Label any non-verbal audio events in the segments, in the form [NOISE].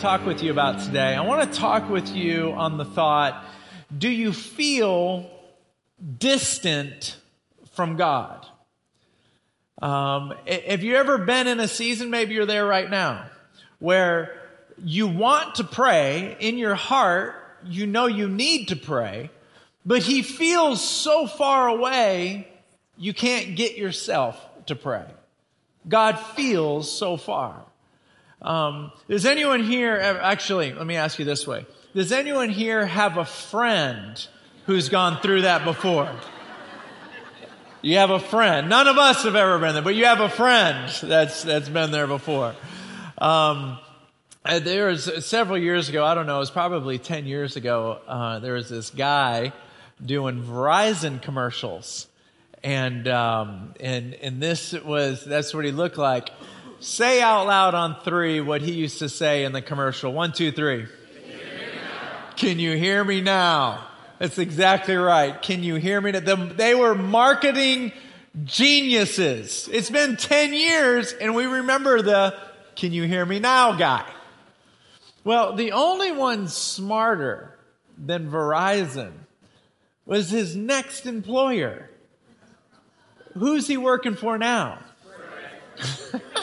talk with you about today. I want to talk with you on the thought do you feel distant from God? Um, have you ever been in a season, maybe you're there right now, where you want to pray in your heart, you know you need to pray, but He feels so far away, you can't get yourself to pray. God feels so far. Um, does anyone here, actually, let me ask you this way. Does anyone here have a friend who's gone through that before? You have a friend. None of us have ever been there, but you have a friend that's, that's been there before. Um, there was several years ago, I don't know, it was probably 10 years ago, uh, there was this guy doing Verizon commercials. And, um, and, and this was, that's what he looked like. Say out loud on three what he used to say in the commercial. One, two, three. Can you hear me now? That's exactly right. Can you hear me? Now? They were marketing geniuses. It's been 10 years and we remember the can you hear me now guy. Well, the only one smarter than Verizon was his next employer. Who's he working for now? [LAUGHS]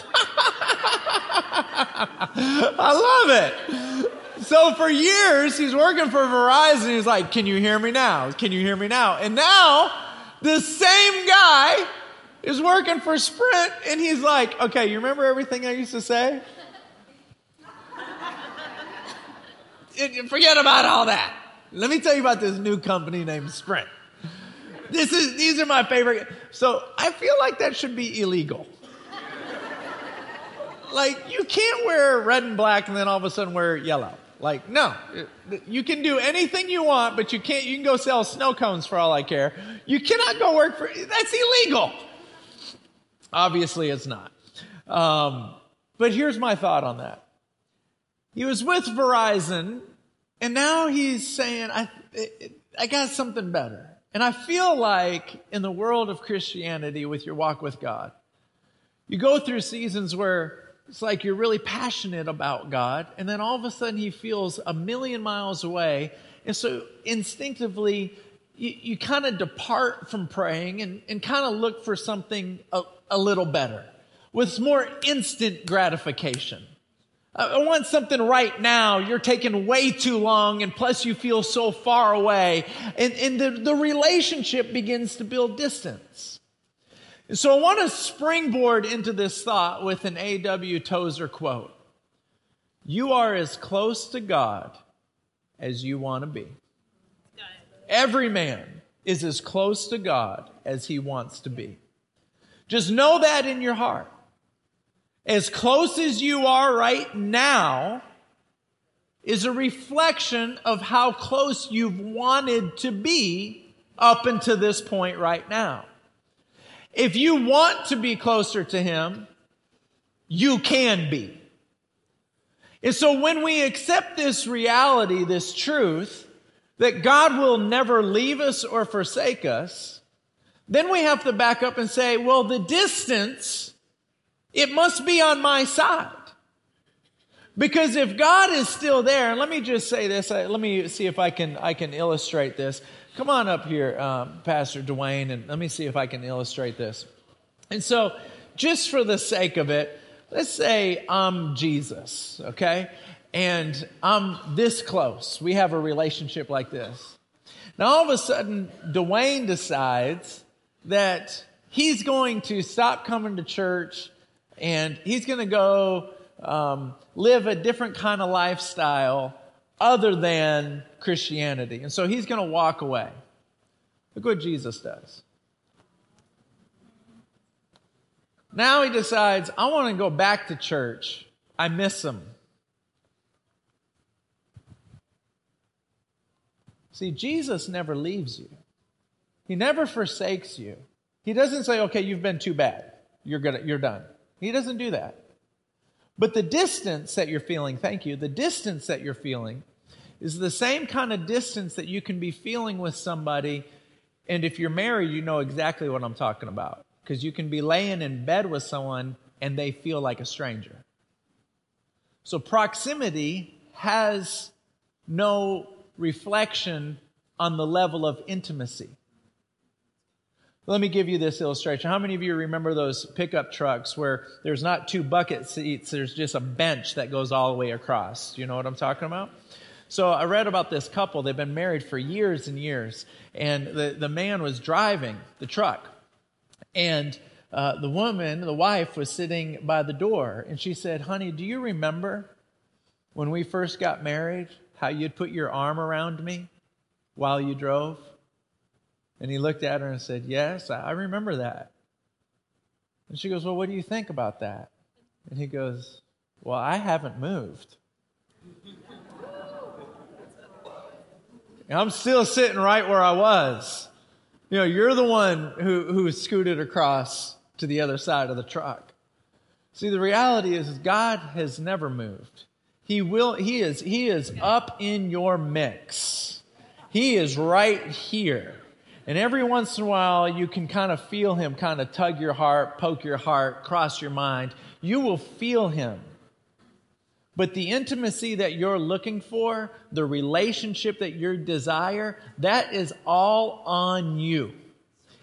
[LAUGHS] I love it. So for years, he's working for Verizon. He's like, Can you hear me now? Can you hear me now? And now, the same guy is working for Sprint, and he's like, Okay, you remember everything I used to say? Forget about all that. Let me tell you about this new company named Sprint. This is, these are my favorite. So I feel like that should be illegal. Like, you can't wear red and black and then all of a sudden wear yellow. Like, no. You can do anything you want, but you can't, you can go sell snow cones for all I care. You cannot go work for, that's illegal. Obviously, it's not. Um, but here's my thought on that. He was with Verizon, and now he's saying, I, I got something better. And I feel like in the world of Christianity, with your walk with God, you go through seasons where it's like you're really passionate about God, and then all of a sudden he feels a million miles away. And so instinctively, you, you kind of depart from praying and, and kind of look for something a, a little better with more instant gratification. I want something right now. You're taking way too long, and plus you feel so far away. And, and the, the relationship begins to build distance. So I want to springboard into this thought with an A.W. Tozer quote You are as close to God as you want to be. Every man is as close to God as he wants to be. Just know that in your heart. As close as you are right now is a reflection of how close you've wanted to be up until this point right now. If you want to be closer to Him, you can be. And so when we accept this reality, this truth, that God will never leave us or forsake us, then we have to back up and say, well, the distance, it must be on my side. Because if God is still there, and let me just say this, let me see if I can, I can illustrate this. Come on up here, um, Pastor Dwayne, and let me see if I can illustrate this. And so, just for the sake of it, let's say I'm Jesus, okay? And I'm this close. We have a relationship like this. Now, all of a sudden, Dwayne decides that he's going to stop coming to church and he's going to go um, live a different kind of lifestyle other than Christianity. And so he's going to walk away. Look what Jesus does. Now he decides, I want to go back to church. I miss him. See, Jesus never leaves you. He never forsakes you. He doesn't say, okay, you've been too bad. You're good. You're done. He doesn't do that. But the distance that you're feeling, thank you, the distance that you're feeling is the same kind of distance that you can be feeling with somebody. And if you're married, you know exactly what I'm talking about. Because you can be laying in bed with someone and they feel like a stranger. So proximity has no reflection on the level of intimacy. Let me give you this illustration. How many of you remember those pickup trucks where there's not two bucket seats, there's just a bench that goes all the way across? You know what I'm talking about? So I read about this couple. They've been married for years and years. And the, the man was driving the truck. And uh, the woman, the wife, was sitting by the door. And she said, Honey, do you remember when we first got married how you'd put your arm around me while you drove? And he looked at her and said, Yes, I remember that. And she goes, Well, what do you think about that? And he goes, Well, I haven't moved. I'm still sitting right where I was. You know, you're the one who, who scooted across to the other side of the truck. See, the reality is God has never moved. He will, he is, he is up in your mix. He is right here. And every once in a while, you can kind of feel him kind of tug your heart, poke your heart, cross your mind. You will feel him. But the intimacy that you're looking for, the relationship that you desire, that is all on you.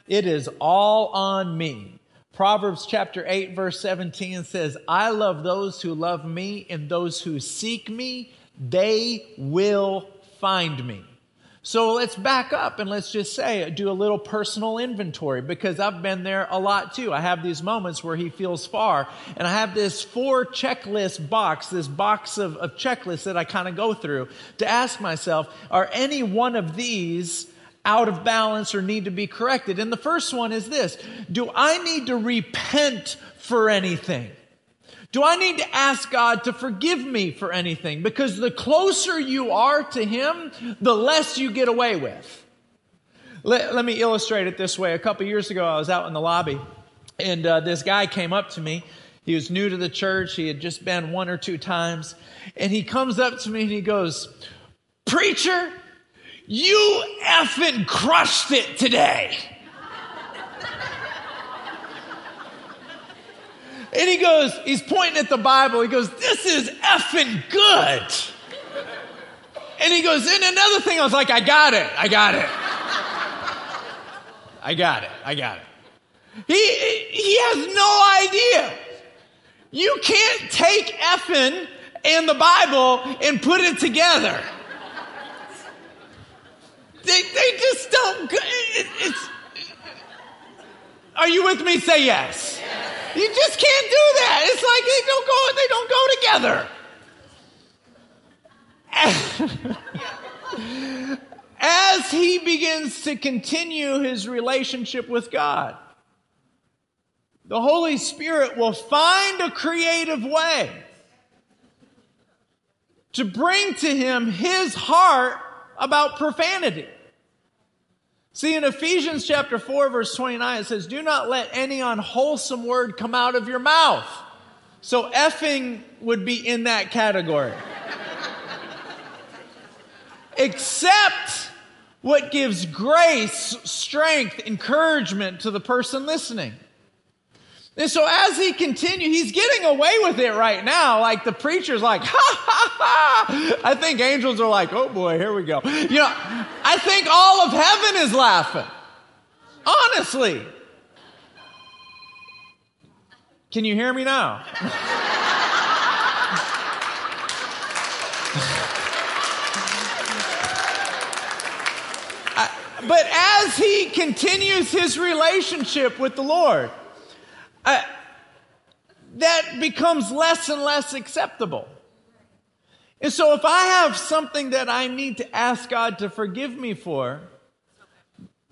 It is all on me. Proverbs chapter 8 verse 17 says, I love those who love me and those who seek me, they will find me. So let's back up and let's just say, do a little personal inventory because I've been there a lot too. I have these moments where he feels far and I have this four checklist box, this box of, of checklists that I kind of go through to ask myself, are any one of these out of balance or need to be corrected? And the first one is this. Do I need to repent for anything? Do I need to ask God to forgive me for anything? Because the closer you are to Him, the less you get away with. Let, let me illustrate it this way. A couple years ago, I was out in the lobby, and uh, this guy came up to me. He was new to the church. He had just been one or two times. And he comes up to me and he goes, Preacher, you effing crushed it today. And he goes, he's pointing at the Bible. He goes, This is effing good. And he goes, And another thing, I was like, I got it. I got it. I got it. I got it. He, he has no idea. You can't take effing and the Bible and put it together. They, they just don't. It, it's, are you with me? Say yes. You just can't do that. It's like they don't go, they don't go together. [LAUGHS] As he begins to continue his relationship with God, the Holy Spirit will find a creative way to bring to him his heart about profanity. See, in Ephesians chapter 4, verse 29, it says, Do not let any unwholesome word come out of your mouth. So effing would be in that category. [LAUGHS] Except what gives grace, strength, encouragement to the person listening. And so as he continues, he's getting away with it right now. Like the preacher's like, [LAUGHS] ha ha ha. I think angels are like, oh boy, here we go. You know, I think all of heaven is laughing. Honestly. Can you hear me now? [LAUGHS] but as he continues his relationship with the Lord, uh, that becomes less and less acceptable. And so if I have something that I need to ask God to forgive me for,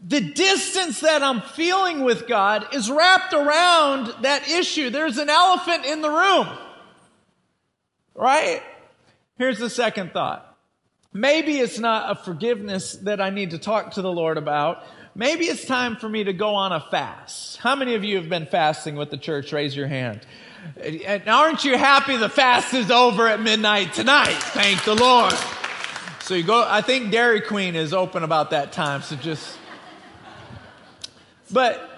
the distance that I'm feeling with God is wrapped around that issue. There's an elephant in the room. Right? Here's the second thought. Maybe it's not a forgiveness that I need to talk to the Lord about, maybe it's time for me to go on a fast. How many of you have been fasting with the church? Raise your hand. And aren't you happy the fast is over at midnight tonight? Thank the Lord. So you go, I think Dairy Queen is open about that time, so just. But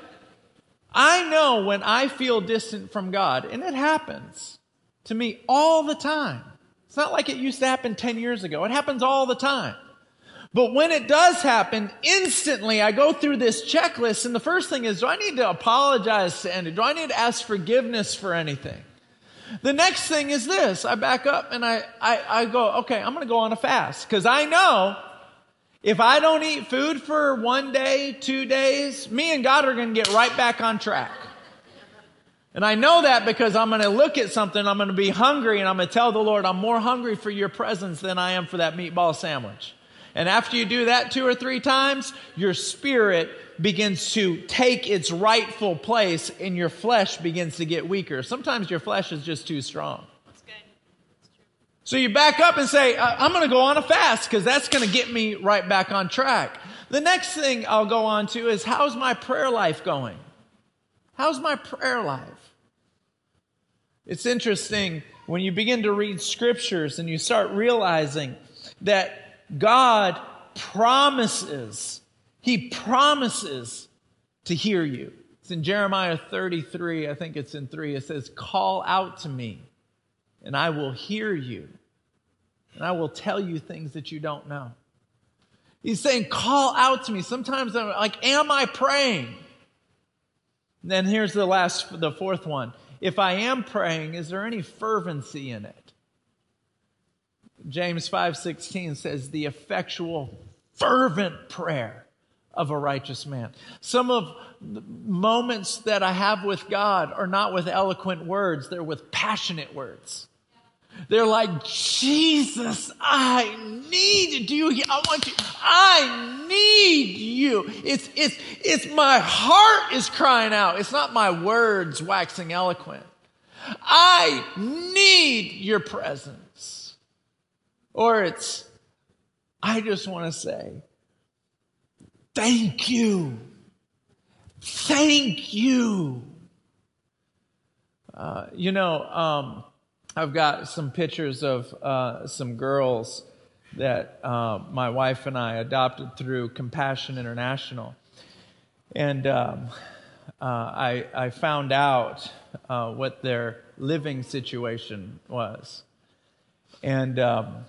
I know when I feel distant from God, and it happens. to me all the time. It's not like it used to happen 10 years ago. It happens all the time. But when it does happen, instantly I go through this checklist and the first thing is, do I need to apologize to Andy? Do I need to ask forgiveness for anything? The next thing is this. I back up and I, I, I go, okay, I'm going to go on a fast because I know if I don't eat food for one day, two days, me and God are going to get right back on track. And I know that because I'm going to look at something, I'm going to be hungry, and I'm going to tell the Lord, I'm more hungry for your presence than I am for that meatball sandwich. And after you do that two or three times, your spirit begins to take its rightful place and your flesh begins to get weaker. Sometimes your flesh is just too strong. So you back up and say, uh, I'm going to go on a fast because that's going to get me right back on track. The next thing I'll go on to is how's my prayer life going? How's my prayer life? It's interesting when you begin to read scriptures and you start realizing that God promises, He promises to hear you. It's in Jeremiah 33, I think it's in 3. It says, Call out to me, and I will hear you, and I will tell you things that you don't know. He's saying, Call out to me. Sometimes I'm like, Am I praying? And then here's the last, the fourth one. If I am praying, is there any fervency in it? James 5:16 says the effectual fervent prayer of a righteous man. Some of the moments that I have with God are not with eloquent words, they're with passionate words. They're like, Jesus, I need you. I want you. I need you. It's, it's, it's my heart is crying out. It's not my words waxing eloquent. I need your presence. Or it's, I just want to say, thank you. Thank you. Uh, you know, um, I've got some pictures of uh, some girls that uh, my wife and I adopted through Compassion International. And um, uh, I, I, found out uh, what their living situation was. And um,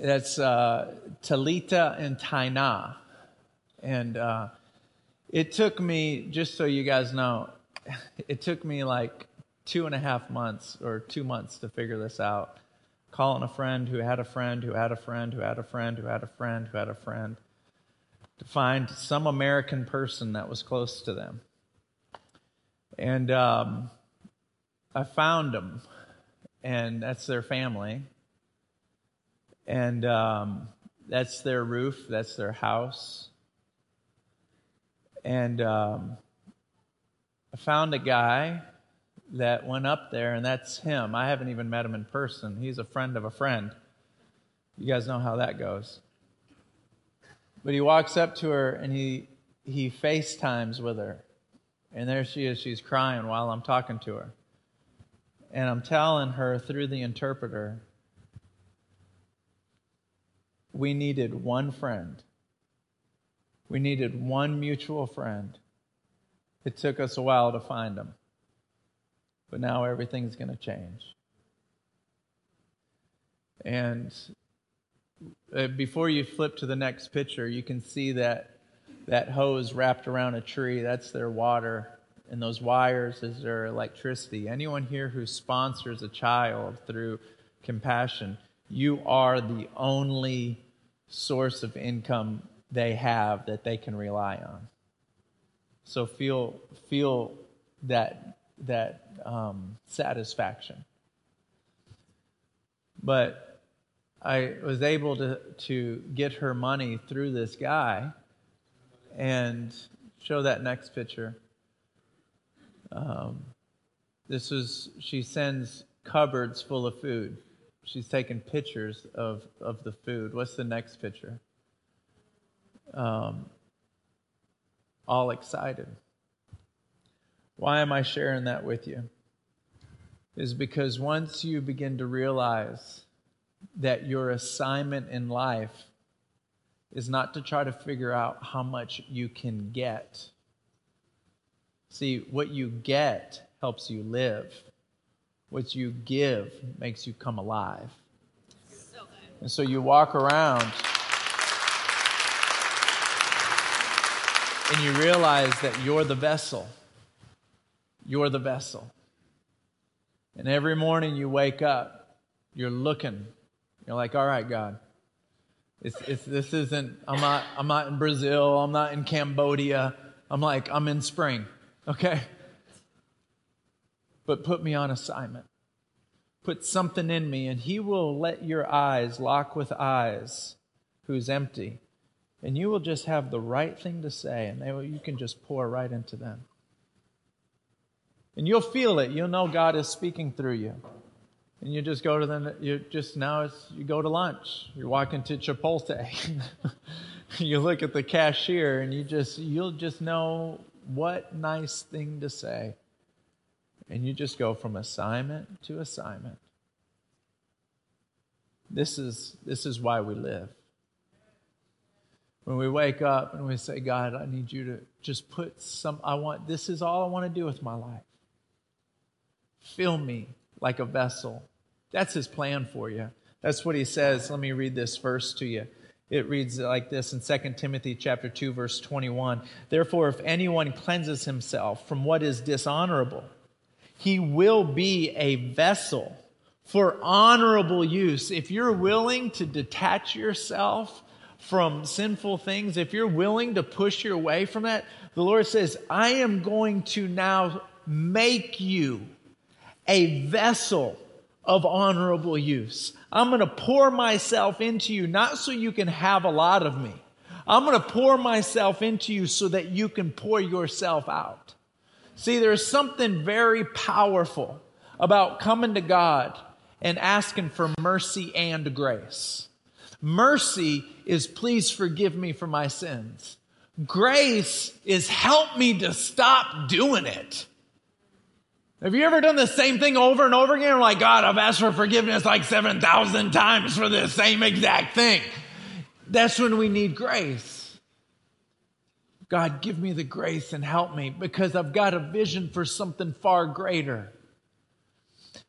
that's uh, Talita and Taina. And uh, it took me, just so you guys know, [LAUGHS] it took me like two and a half months or two months to figure this out. Calling a friend who had a friend who had a friend who had a friend who had a friend who had a friend to find some American person that was close to them. And um, I found them, and that's their family and um, that's their roof, that's their house. And um, I found a guy that went up there, and that's him. I haven't even met him in person. He's a friend of a friend. You guys know how that goes. But he walks up to her and he he FaceTimes with her. And there she is, she's crying while I'm talking to her. And I'm telling her through the interpreter we needed one friend. We needed one mutual friend. It took us a while to find them. But now everything's going to change. And uh, before you flip to the next picture, you can see that that hose wrapped around a tree. That's their water. And those wires is their electricity. Anyone here who sponsors a child through compassion, you are the only source of income they have that they can rely on. So feel feel that that um, satisfaction. But I was able to to get her money through this guy, and show that next picture. Um, this was she sends cupboards full of food she's taken pictures of, of the food. What's the next picture? Um, all excited. Why am I sharing that with you? Is because once you begin to realize that your assignment in life is not to try to figure out how much you can get. See, what you get helps you live. What you give makes you come alive. And so you walk around and you realize that you're the vessel. You're the vessel. And every morning you wake up, you're looking. You're like, all right, God. It's, it's, this isn't, I'm not, I'm not in Brazil. I'm not in Cambodia. I'm like, I'm in spring. Okay? But put me on assignment put something in me, and He will let your eyes lock with eyes who's empty. And you will just have the right thing to say, and will, you can just pour right into them. And you'll feel it. You'll know God is speaking through you. And you just go to the, you just now it's, you go to lunch. You're walking to Chipotle. [LAUGHS] you look at the cashier and you just, you'll just know what nice thing to say. And you just go from assignment to assignment. This is, this is why we live. When we wake up and we say, God, I need you to just put some, I want, this is all I want to do with my life. Fill me like a vessel. That's his plan for you. That's what he says. Let me read this verse to you. It reads like this in 2 Timothy chapter 2 verse 21. Therefore if anyone cleanses himself from what is dishonorable, he will be a vessel for honorable use. If you're willing to detach yourself from sinful things, if you're willing to push your way from that, the Lord says, I am going to now make you a vessel of honorable use. I'm going to pour myself into you, not so you can have a lot of me. I'm going to pour myself into you so that you can pour yourself out. See, there's something very powerful about coming to God and asking for mercy and grace. Mercy is please forgive me for my sins. Grace is help me to stop doing it. Have you ever done the same thing over and over again? Like, God, I've asked for forgiveness like 7,000 times for the same exact thing. That's when we need grace. God, give me the grace and help me because I've got a vision for something far greater.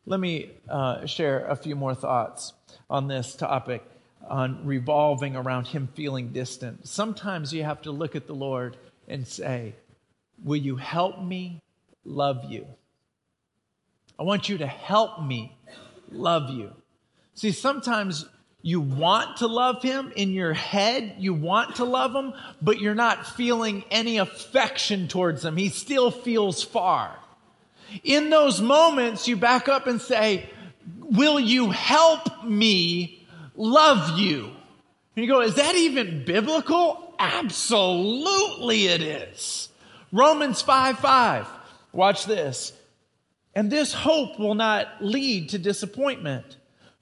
Let me uh, share a few more thoughts on this topic on revolving around Him feeling distant. Sometimes you have to look at the Lord and say, Will you help me love you? I want you to help me love you. See, sometimes you want to love him in your head, you want to love him, but you're not feeling any affection towards him. He still feels far. In those moments, you back up and say, Will you help me love you? And you go, Is that even biblical? Absolutely it is. Romans 5 5. Watch this. And this hope will not lead to disappointment.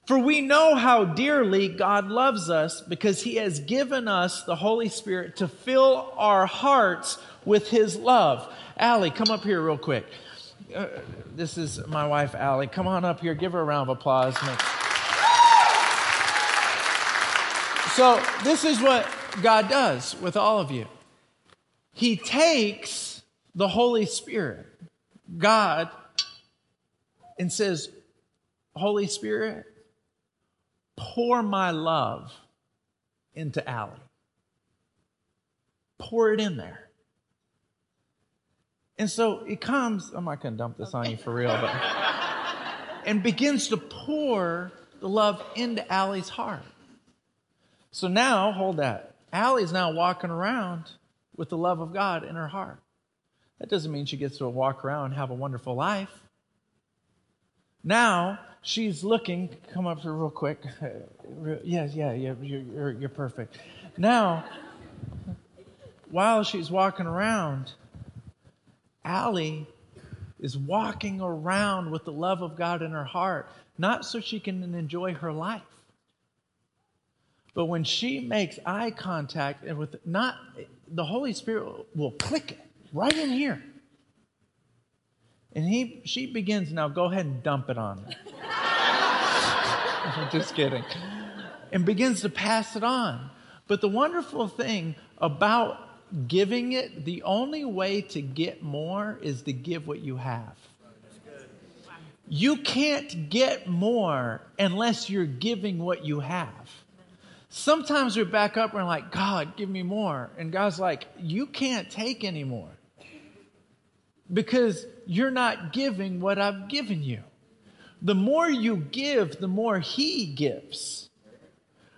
For we know how dearly God loves us because he has given us the Holy Spirit to fill our hearts with his love. Allie, come up here real quick. Uh, this is my wife, Allie. Come on up here. Give her a round of applause. So, this is what God does with all of you. He takes the Holy Spirit, God, and says, Holy Spirit, pour my love into Allie. Pour it in there. And so it comes, I'm not going to dump this on you for real, but, and begins to pour the love into Allie's heart. So now, hold that. Allie's now walking around with the love of God in her heart. That doesn't mean she gets to walk around and have a wonderful life. Now, she's looking, come up here real quick. [LAUGHS] Yes, yeah, yeah, you're, you're, perfect. Now, while she's walking around, Allie is walking around with the love of God in her heart, not so she can enjoy her life. But when she makes eye contact and with not the Holy Spirit will click it right in here. And he she begins now go ahead and dump it on I'm [LAUGHS] just kidding. And begins to pass it on. But the wonderful thing about giving it, the only way to get more is to give what you have. You can't get more unless you're giving what you have. Sometimes we back up and we're like, God, give me more. And God's like, you can't take any more because you're not giving what I've given you. The more you give, the more He gives.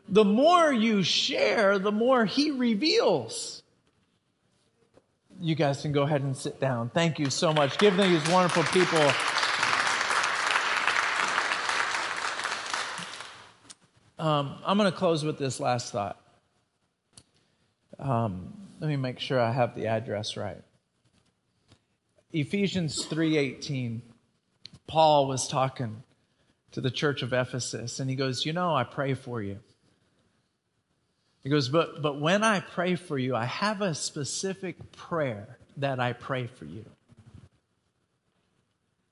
The more you share, the more He reveals. You guys can go ahead and sit down. Thank you so much. Give these wonderful people. Um, I'm going to close with this last thought. Um, let me make sure I have the address right. Ephesians 3:18. Paul was talking to the church of Ephesus and he goes, "You know, I pray for you." He goes, "But but when I pray for you, I have a specific prayer that I pray for you."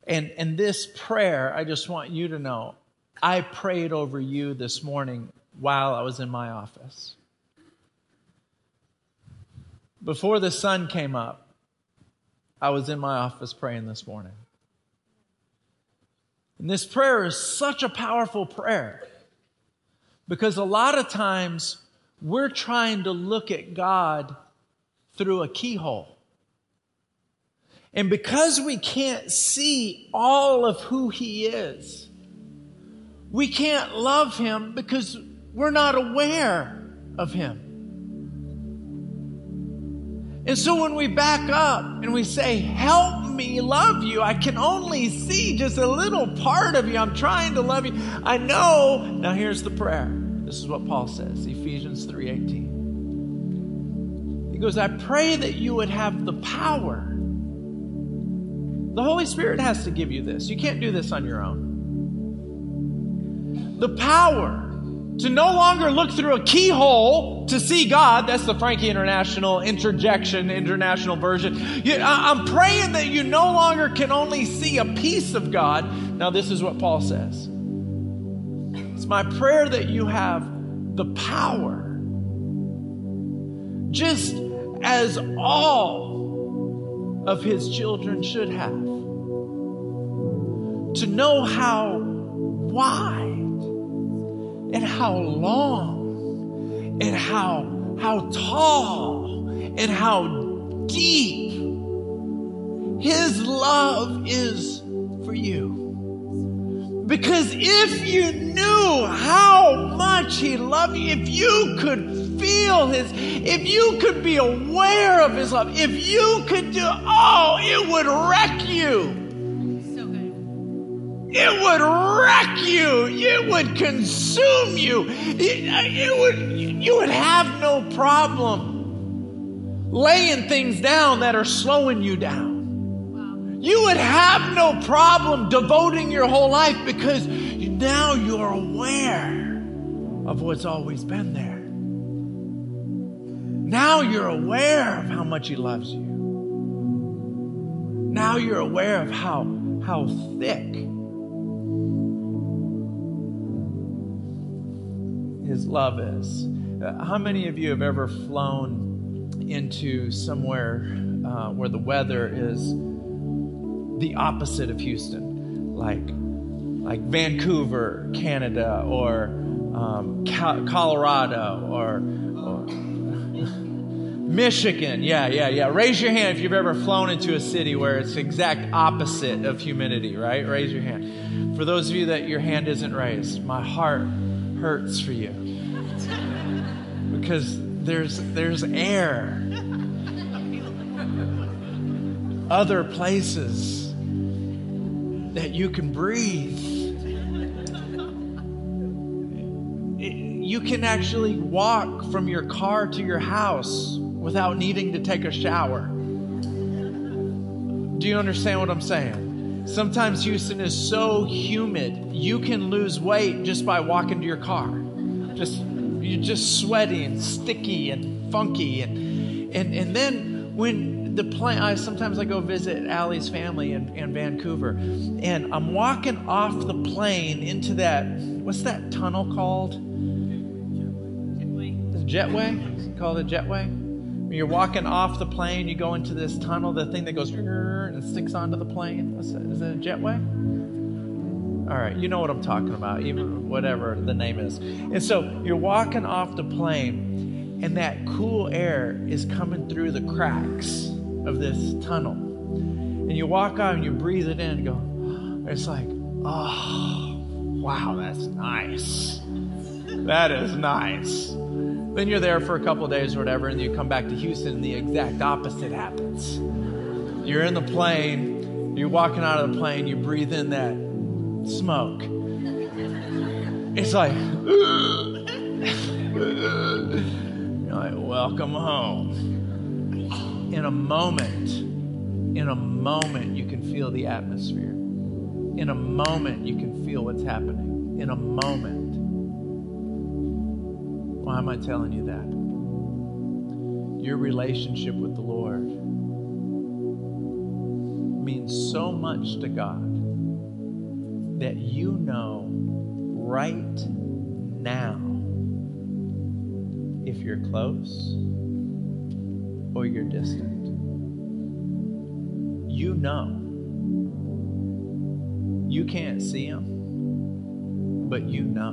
And and this prayer, I just want you to know, I prayed over you this morning while I was in my office. Before the sun came up, I was in my office praying this morning. And this prayer is such a powerful prayer because a lot of times we're trying to look at God through a keyhole. And because we can't see all of who He is, we can't love Him because we're not aware of Him. And so when we back up and we say, Help me love you, I can only see just a little part of you. I'm trying to love you. I know. Now here's the prayer. This is what Paul says, Ephesians 3:18. He goes, I pray that you would have the power. The Holy Spirit has to give you this. You can't do this on your own. The power to no longer look through a keyhole to see God. That's the Frankie International interjection, international version. I'm praying that you no longer can only see a piece of God. Now, this is what Paul says It's my prayer that you have the power, just as all of his children should have, to know how wide and how long and how how tall and how deep his love is for you. Because if you knew how much he loved you, if you could feel his, if you could be aware of his love, if you could do, oh, it would wreck you. It would wreck you. It would consume you. It, it would, you would have no problem laying things down that are slowing you down. You would have no problem devoting your whole life because now you're aware of what's always been there. Now you're aware of how much He loves you. Now you're aware of how, how thick his love is. Uh, how many of you have ever flown into somewhere uh, where the weather is the opposite of Houston, like like Vancouver, Canada, or um, Colorado, or, or [LAUGHS] Michigan? Yeah, yeah, yeah. Raise your hand if you've ever flown into a city where it's exact opposite of humidity. Right? Raise your hand. For those of you that your hand isn't raised, my heart hurts for you because there's there's air. Other places that you can breathe. You can actually walk from your car to your house without needing to take a shower. Do you understand what i'm saying? Sometimes Houston is so humid, you can lose weight just by walking to your car. Just you're just sweaty and sticky and funky and and and then when the plane I sometimes I go visit Allie's family in, in Vancouver and I'm walking off the plane into that what's that tunnel called? Jetway. Jetway? Is it called a jetway? You're walking off the plane, you go into this tunnel, the thing that goes and sticks onto the plane. Is it a jetway? All right, you know what I'm talking about, even whatever the name is. And so you're walking off the plane, and that cool air is coming through the cracks of this tunnel. And you walk out and you breathe it in and go, it's like, oh, wow, that's nice. That is nice. Then you're there for a couple days or whatever, and you come back to Houston, and the exact opposite happens. You're in the plane, you're walking out of the plane, you breathe in that smoke. It's like, [SIGHS] you're like, welcome home. In a moment, in a moment, you can feel the atmosphere. In a moment, you can feel what's happening. In a moment. Why am I telling you that? Your relationship with the Lord means so much to God that you know right now if you're close or you're distant. You know. You can't see him, but you know.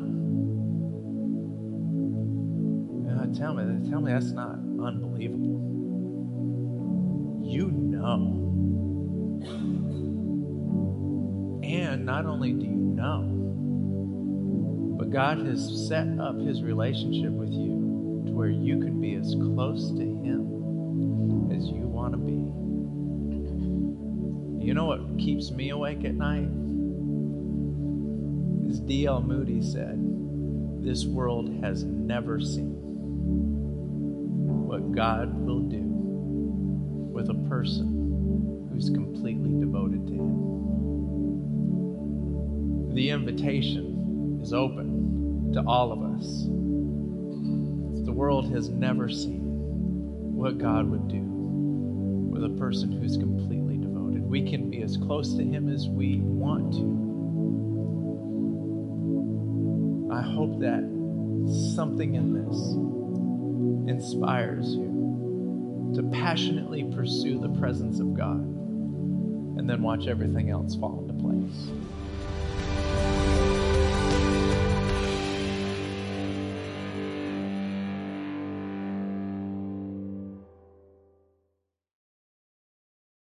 And tell me, tell me that's not unbelievable. You know. And not only do you know, but God has set up his relationship with you to where you can be as close to him as you want to be. You know what keeps me awake at night? As D.L. Moody said, this world has never seen what God will do with a person who's completely devoted to Him. The invitation is open to all of us. The world has never seen what God would do with a person who's completely devoted. We can be as close to Him as we want to. I hope that something in this inspires you to passionately pursue the presence of God and then watch everything else fall into place.